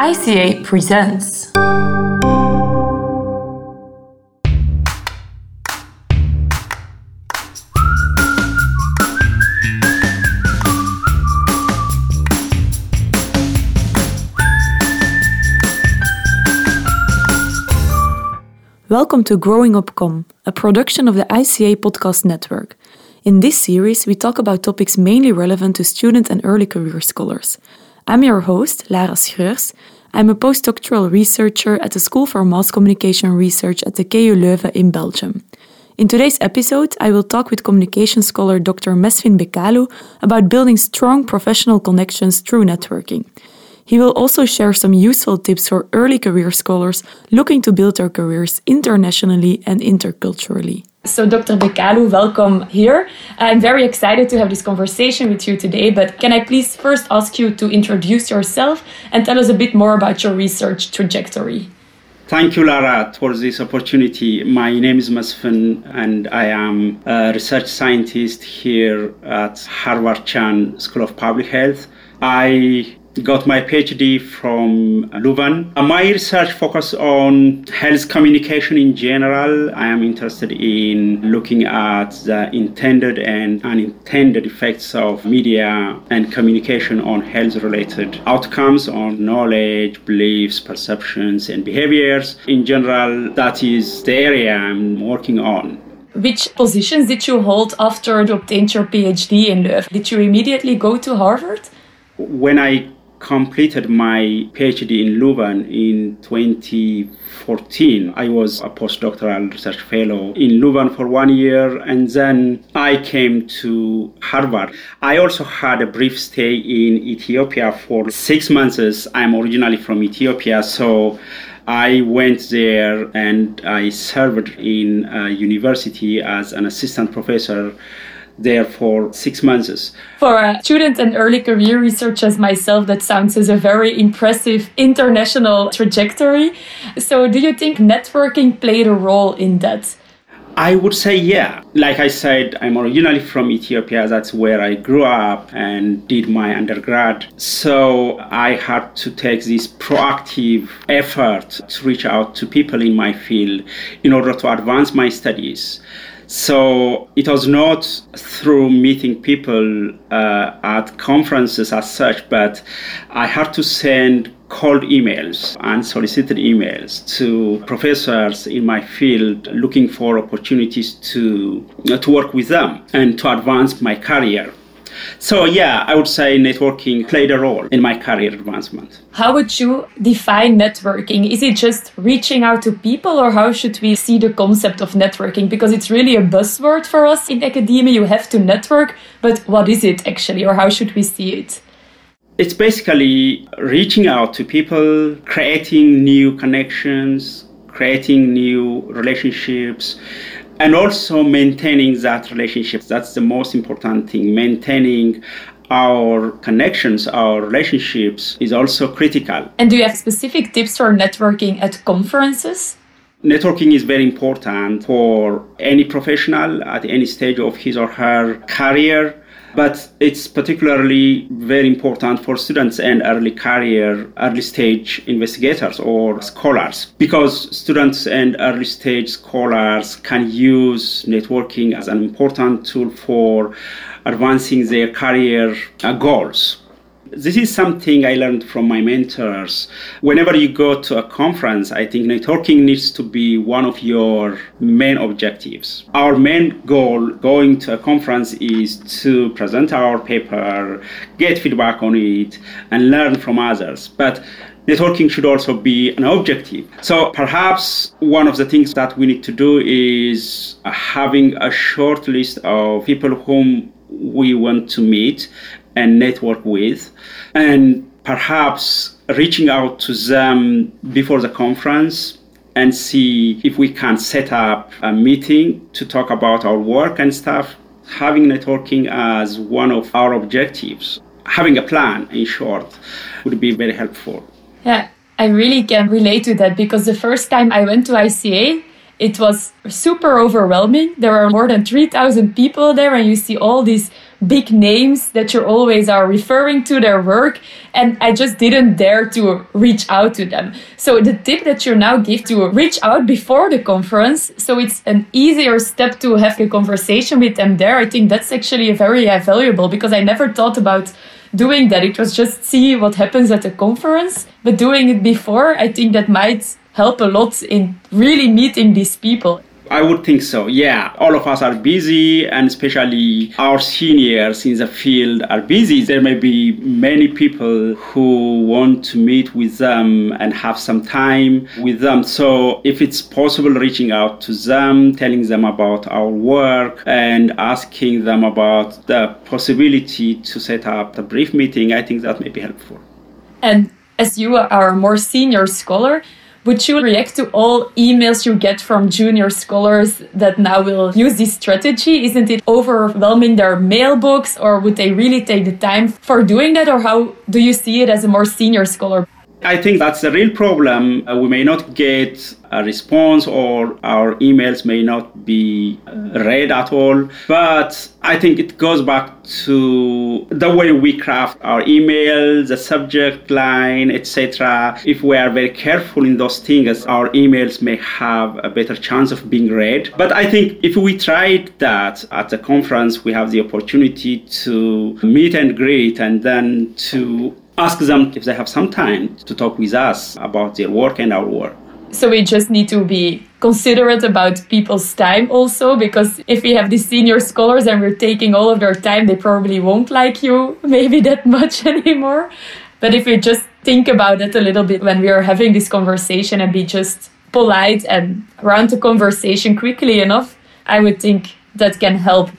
ICA presents. Welcome to Growing Up Comm, a production of the ICA Podcast Network. In this series, we talk about topics mainly relevant to student and early career scholars. I'm your host, Lara Schreurs. I'm a postdoctoral researcher at the School for Mass Communication Research at the KU Leuven in Belgium. In today's episode, I will talk with communication scholar Dr. Mesfin Bekalu about building strong professional connections through networking. He will also share some useful tips for early career scholars looking to build their careers internationally and interculturally. So, Dr. Bekalu, welcome here. I'm very excited to have this conversation with you today, but can I please first ask you to introduce yourself and tell us a bit more about your research trajectory? Thank you, Lara, for this opportunity. My name is Mesfin, and I am a research scientist here at Harvard Chan School of Public Health. I got my PhD from Leuven. My research focus on health communication in general. I am interested in looking at the intended and unintended effects of media and communication on health related outcomes, on knowledge, beliefs, perceptions, and behaviors. In general, that is the area I'm working on. Which positions did you hold after you obtained your PhD in Leuven? Did you immediately go to Harvard? When I completed my PhD in Leuven in 2014. I was a postdoctoral research fellow in Leuven for one year, and then I came to Harvard. I also had a brief stay in Ethiopia for six months. I'm originally from Ethiopia, so I went there and I served in a university as an assistant professor there for six months. For a student and early career researcher as myself, that sounds as a very impressive international trajectory. So, do you think networking played a role in that? I would say, yeah. Like I said, I'm originally from Ethiopia. That's where I grew up and did my undergrad. So I had to take this proactive effort to reach out to people in my field in order to advance my studies. So it was not through meeting people uh, at conferences as such, but I had to send cold emails and solicited emails to professors in my field looking for opportunities to, to work with them and to advance my career. So, yeah, I would say networking played a role in my career advancement. How would you define networking? Is it just reaching out to people, or how should we see the concept of networking? Because it's really a buzzword for us in academia. You have to network, but what is it actually, or how should we see it? It's basically reaching out to people, creating new connections, creating new relationships, and also maintaining that relationship. That's the most important thing. Maintaining our connections, our relationships is also critical. And do you have specific tips for networking at conferences? Networking is very important for any professional at any stage of his or her career but it's particularly very important for students and early career, early stage investigators or scholars because students and early stage scholars can use networking as an important tool for advancing their career goals. This is something I learned from my mentors. Whenever you go to a conference, I think networking needs to be one of your main objectives. Our main goal going to a conference is to present our paper, get feedback on it, and learn from others. But networking should also be an objective. So perhaps one of the things that we need to do is having a short list of people whom we want to meet and network with, and perhaps reaching out to them before the conference and see if we can set up a meeting to talk about our work and stuff. Having networking as one of our objectives, having a plan, in short, would be very helpful. Yeah, I really can relate to that because the first time I went to ICA, it was super overwhelming. There are more than 3,000 people there, and you see all these big names that you always are referring to their work. And I just didn't dare to reach out to them. So the tip that you now give to reach out before the conference, so it's an easier step to have a conversation with them there. I think that's actually very uh, valuable because I never thought about doing that. It was just see what happens at the conference, but doing it before, I think that might help a lot in really meeting these people. I would think so. Yeah, all of us are busy, and especially our seniors in the field are busy. There may be many people who want to meet with them and have some time with them. So, if it's possible, reaching out to them, telling them about our work, and asking them about the possibility to set up a brief meeting, I think that may be helpful. And as you are a more senior scholar, would you react to all emails you get from junior scholars that now will use this strategy? Isn't it overwhelming their mailbox, or would they really take the time for doing that? Or how do you see it as a more senior scholar? I think that's the real problem. Uh, we may not get a response or our emails may not be uh, read at all. But I think it goes back to the way we craft our emails, the subject line, etc. If we are very careful in those things, our emails may have a better chance of being read. But I think if we tried that at the conference, we have the opportunity to meet and greet and then to ask them if they have some time to talk with us about their work and our work. So we just need to be considerate about people's time also, because if we have these senior scholars and we're taking all of their time, they probably won't like you maybe that much anymore. But if we just think about it a little bit when we are having this conversation and be just polite and round the conversation quickly enough, I would think that can help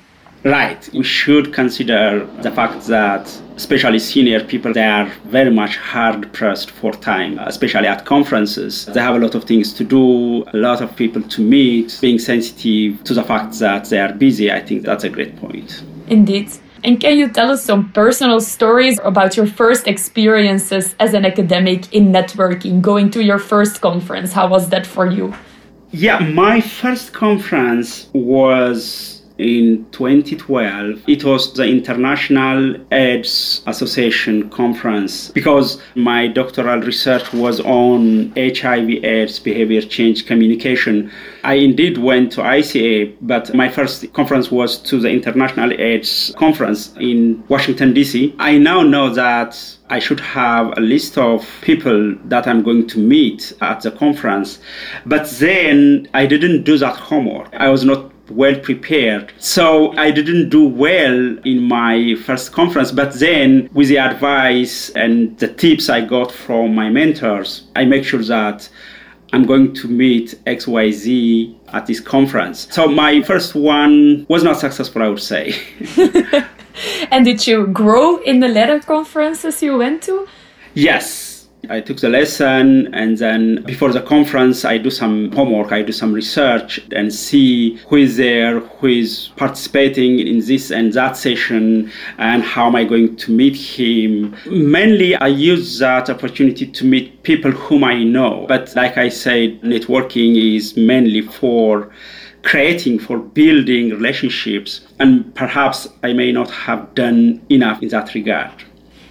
Right. We should consider the fact that especially senior people, they are very much hard pressed for time, especially at conferences. They have a lot of things to do, a lot of people to meet, being sensitive to the fact that they are busy. I think that's a great point. Indeed. And can you tell us some personal stories about your first experiences as an academic in networking, going to your first conference? How was that for you? Yeah, my first conference was in 2012. It was the International AIDS Association conference because my doctoral research was on HIV AIDS behavior change communication. I indeed went to ICA, but my first conference was to the International AIDS conference in Washington, D.C. I now know that I should have a list of people that I'm going to meet at the conference. But then I didn't do that homework. I was not well prepared. So I didn't do well in my first conference, but then with the advice and the tips I got from my mentors, I make sure that I'm going to meet XYZ at this conference. So my first one was not successful, I would say. and did you grow in the later conferences you went to? Yes, I took the lesson and then before the conference I do some homework, I do some research and see who is there, who is participating in this and that session and how am I going to meet him. Mainly I use that opportunity to meet people whom I know. But like I said, networking is mainly for creating, for building relationships and perhaps I may not have done enough in that regard.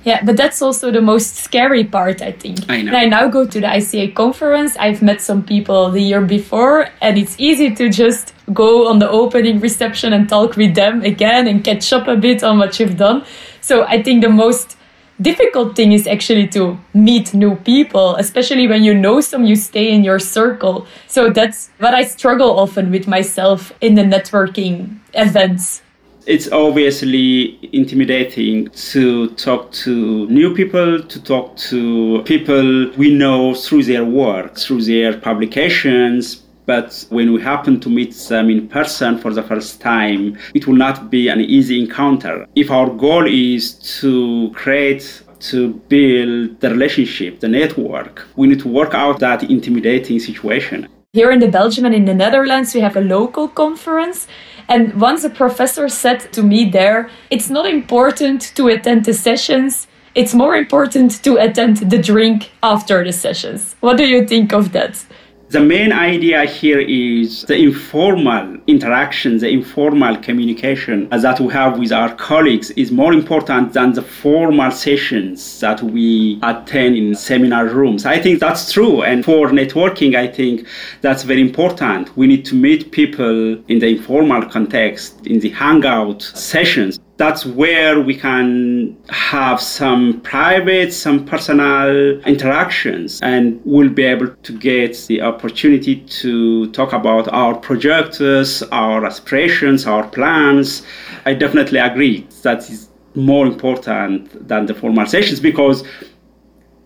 Yeah, but that's also the most scary part, I think. I know. And I now go to the ICA conference. I've met some people the year before, and it's easy to just go on the opening reception and talk with them again and catch up a bit on what you've done. So I think the most difficult thing is actually to meet new people, especially when you know some, you stay in your circle. So that's what I struggle often with myself in the networking events it's obviously intimidating to talk to new people, to talk to people we know through their work, through their publications. But when we happen to meet them in person for the first time, it will not be an easy encounter. If our goal is to create to build the relationship, the network, we need to work out that intimidating situation. Here in the Belgium and in the Netherlands, we have a local conference and once a professor said to me there, it's not important to attend the sessions, it's more important to attend the drink after the sessions. What do you think of that? The main idea here is the informal interaction, the informal communication that we have with our colleagues is more important than the formal sessions that we attend in seminar rooms. I think that's true. And for networking, I think that's very important. We need to meet people in the informal context, in the hangout sessions that's where we can have some private, some personal interactions, and we'll be able to get the opportunity to talk about our projects, our aspirations, our plans. I definitely agree that is more important than the formal sessions because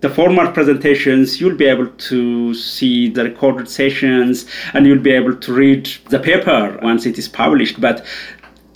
the formal presentations, you'll be able to see the recorded sessions and you'll be able to read the paper once it is published, but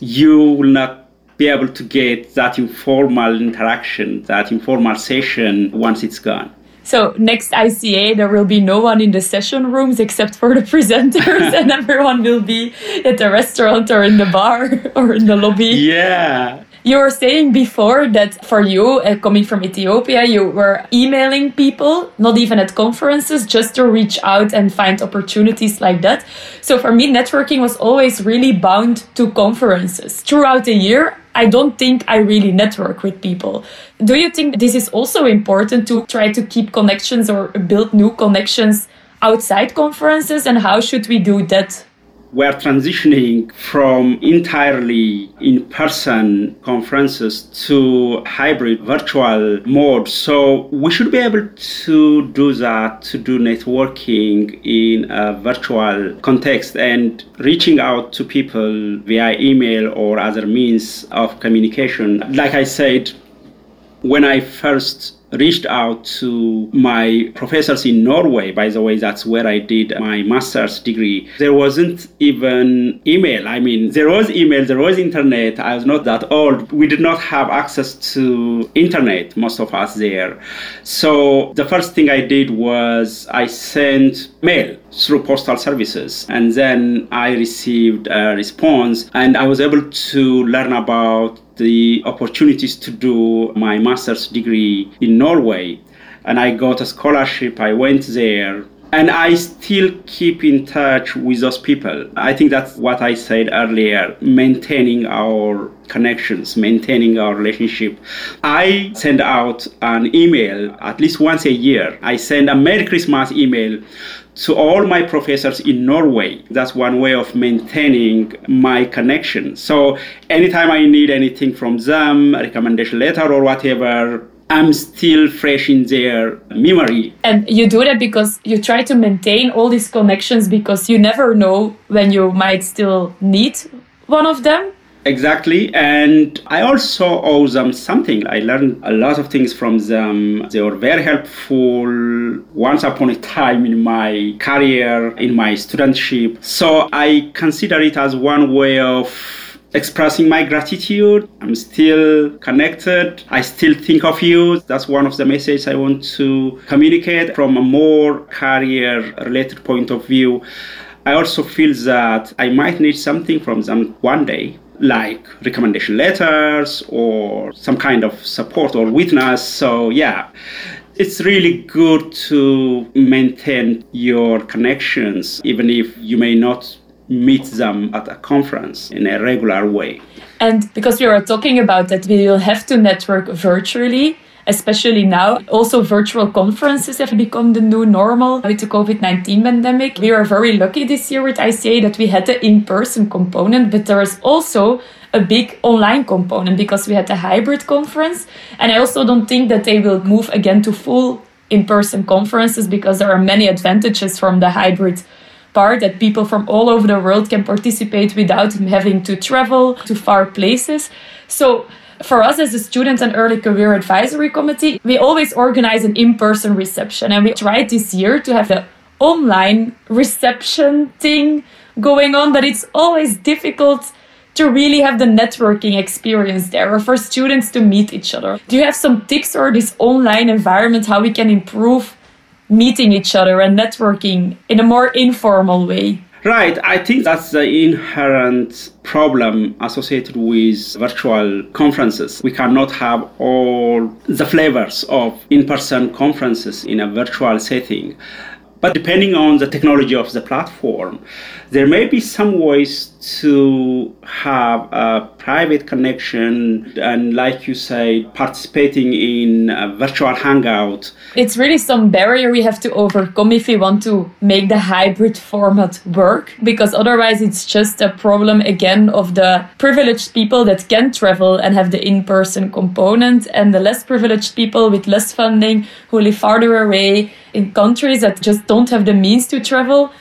you will not be able to get that informal interaction, that informal session once it's gone. So next ICA, there will be no one in the session rooms except for the presenters, and everyone will be at the restaurant or in the bar or in the lobby. Yeah. You were saying before that for you, uh, coming from Ethiopia, you were emailing people, not even at conferences, just to reach out and find opportunities like that. So for me, networking was always really bound to conferences. Throughout the year, I don't think I really network with people. Do you think this is also important to try to keep connections or build new connections outside conferences? And how should we do that? We're transitioning from entirely in person conferences to hybrid virtual mode. So we should be able to do that, to do networking in a virtual context and reaching out to people via email or other means of communication. Like I said, when I first reached out to my professors in Norway. By the way, that's where I did my master's degree. There wasn't even email. I mean, there was email, there was internet. I was not that old. We did not have access to internet, most of us there. So the first thing I did was I sent mail through postal services and then I received a response and I was able to learn about the opportunities to do my master's degree in Norway. And I got a scholarship. I went there. And I still keep in touch with those people. I think that's what I said earlier maintaining our connections, maintaining our relationship. I send out an email at least once a year. I send a Merry Christmas email to all my professors in Norway. That's one way of maintaining my connection. So anytime I need anything from them, a recommendation letter or whatever, I'm still fresh in their memory. And you do that because you try to maintain all these connections because you never know when you might still need one of them. Exactly. And I also owe them something. I learned a lot of things from them. They were very helpful once upon a time in my career, in my studentship. So I consider it as one way of expressing my gratitude. I'm still connected. I still think of you. That's one of the messages I want to communicate from a more career related point of view. I also feel that I might need something from them one day like recommendation letters or some kind of support or witness. So, yeah, it's really good to maintain your connections, even if you may not meet them at a conference in a regular way. And because we are talking about that, we will have to network virtually especially now. Also, virtual conferences have become the new normal with the COVID 19 pandemic. We are very lucky this year with ICA that we had the in person component, but there is also a big online component because we had a hybrid conference. And I also don't think that they will move again to full in person conferences because there are many advantages from the hybrid part that people from all over the world can participate without having to travel to far places. So for us as a student and early career advisory committee, we always organize an in person reception. And we tried this year to have the online reception thing going on, but it's always difficult to really have the networking experience there or for students to meet each other. Do you have some tips or this online environment how we can improve meeting each other and networking in a more informal way? Right. I think that's the inherent problem associated with virtual conferences. We cannot have all the flavors of in person conferences in a virtual setting. But depending on the technology of the platform, there may be some ways to have a private connection and, like you say, participating in a virtual hangout. It's really some barrier we have to overcome if we want to make the hybrid format work, because otherwise it's just a problem again of the privileged people that can travel and have the in person component, and the less privileged people with less funding who live farther away in countries that just don't have the means to travel.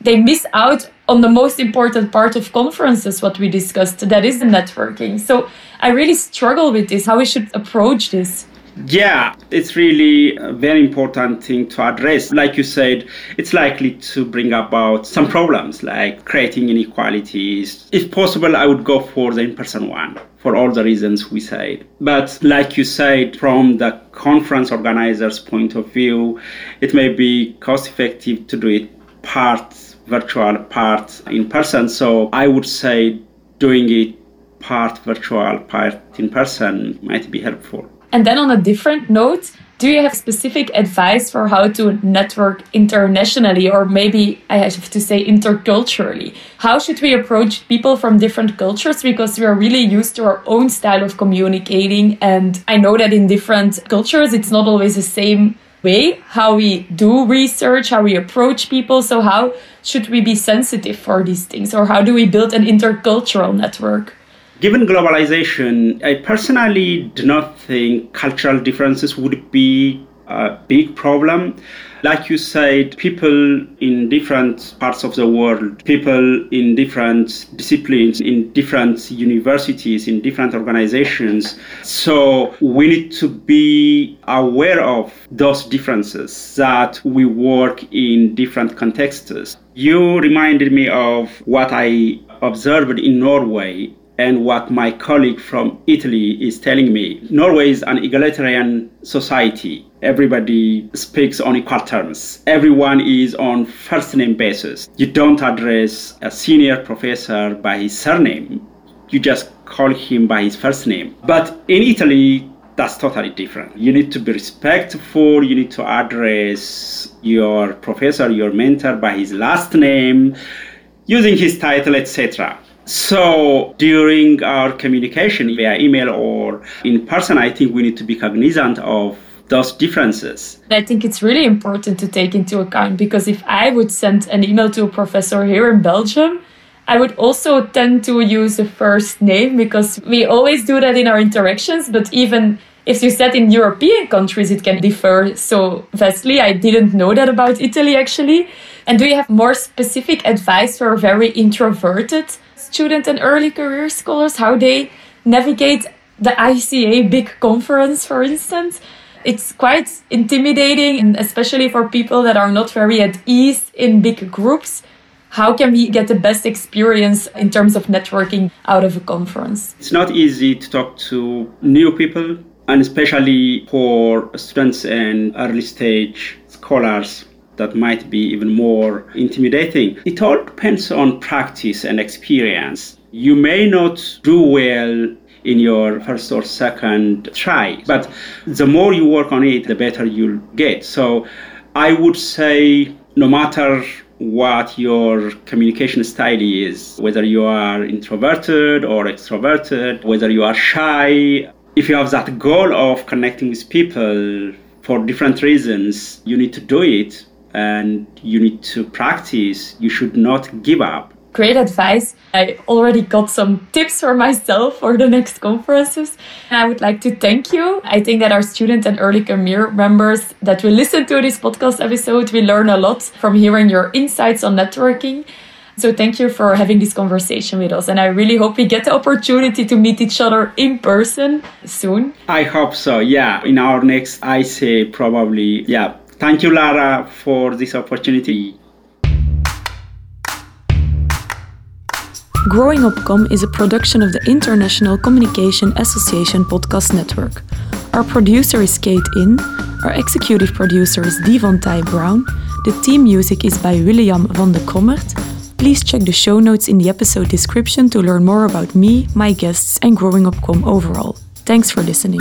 They miss out on the most important part of conferences, what we discussed, that is the networking. So I really struggle with this, how we should approach this. Yeah, it's really a very important thing to address. Like you said, it's likely to bring about some problems like creating inequalities. If possible, I would go for the in person one for all the reasons we said. But like you said, from the conference organizer's point of view, it may be cost effective to do it part virtual, part in person. So I would say doing it part virtual, part in person might be helpful. And then on a different note, do you have specific advice for how to network internationally or maybe I have to say interculturally? How should we approach people from different cultures because we are really used to our own style of communicating and I know that in different cultures it's not always the same way how we do research, how we approach people. So how should we be sensitive for these things or how do we build an intercultural network? Given globalization, I personally do not think cultural differences would be a big problem. Like you said, people in different parts of the world, people in different disciplines, in different universities, in different organizations. So we need to be aware of those differences that we work in different contexts. You reminded me of what I observed in Norway and what my colleague from Italy is telling me. Norway is an egalitarian society. Everybody speaks on equal terms. Everyone is on first name basis. You don't address a senior professor by his surname. You just call him by his first name. But in Italy, that's totally different. You need to be respectful. You need to address your professor, your mentor by his last name, using his title, etc. So during our communication via email or in person, I think we need to be cognizant of those differences. I think it's really important to take into account because if I would send an email to a professor here in Belgium, I would also tend to use a first name because we always do that in our interactions, but even if you said in European countries, it can differ so vastly. I didn't know that about Italy actually. And do you have more specific advice for very introverted student and early career scholars, how they navigate the ICA big conference, for instance. It's quite intimidating, and especially for people that are not very at ease in big groups. How can we get the best experience in terms of networking out of a conference? It's not easy to talk to new people, and especially for students and early stage scholars that might be even more intimidating. It all depends on practice and experience. You may not do well in your first or second try, but the more you work on it, the better you'll get. So I would say no matter what your communication style is, whether you are introverted or extroverted, whether you are shy, if you have that goal of connecting with people for different reasons, you need to do it and you need to practice. You should not give up. Great advice. I already got some tips for myself for the next conferences. And I would like to thank you. I think that our student and early career members that will listen to this podcast episode will learn a lot from hearing your insights on networking. So thank you for having this conversation with us. And I really hope we get the opportunity to meet each other in person soon. I hope so. Yeah. In our next ICA probably, yeah, Thank you, Lara, for this opportunity. Growing Up Comm is a production of the International Communication Association Podcast Network. Our producer is Kate In, our executive producer is DeVante Brown, the theme music is by William van de Krommert. Please check the show notes in the episode description to learn more about me, my guests, and Growing Up Comm overall. Thanks for listening.